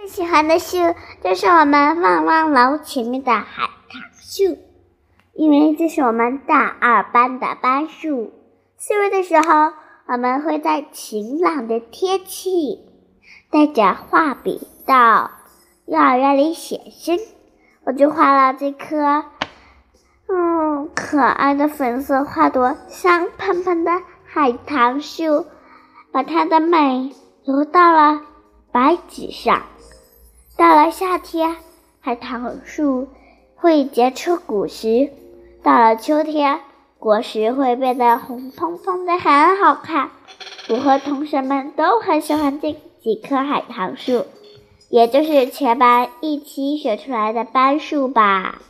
最喜欢的树就是我们旺旺楼前面的海棠树，因为这是我们大二班的班树。四月的时候，我们会在晴朗的天气，带着画笔到幼儿园里写生。我就画了这棵，嗯，可爱的粉色花朵香喷喷的海棠树，把它的美留到了白纸上。到了夏天，海棠树会结出果实；到了秋天，果实会变得红彤彤的，很好看。我和同学们都很喜欢这几棵海棠树，也就是全班一起选出来的班树吧。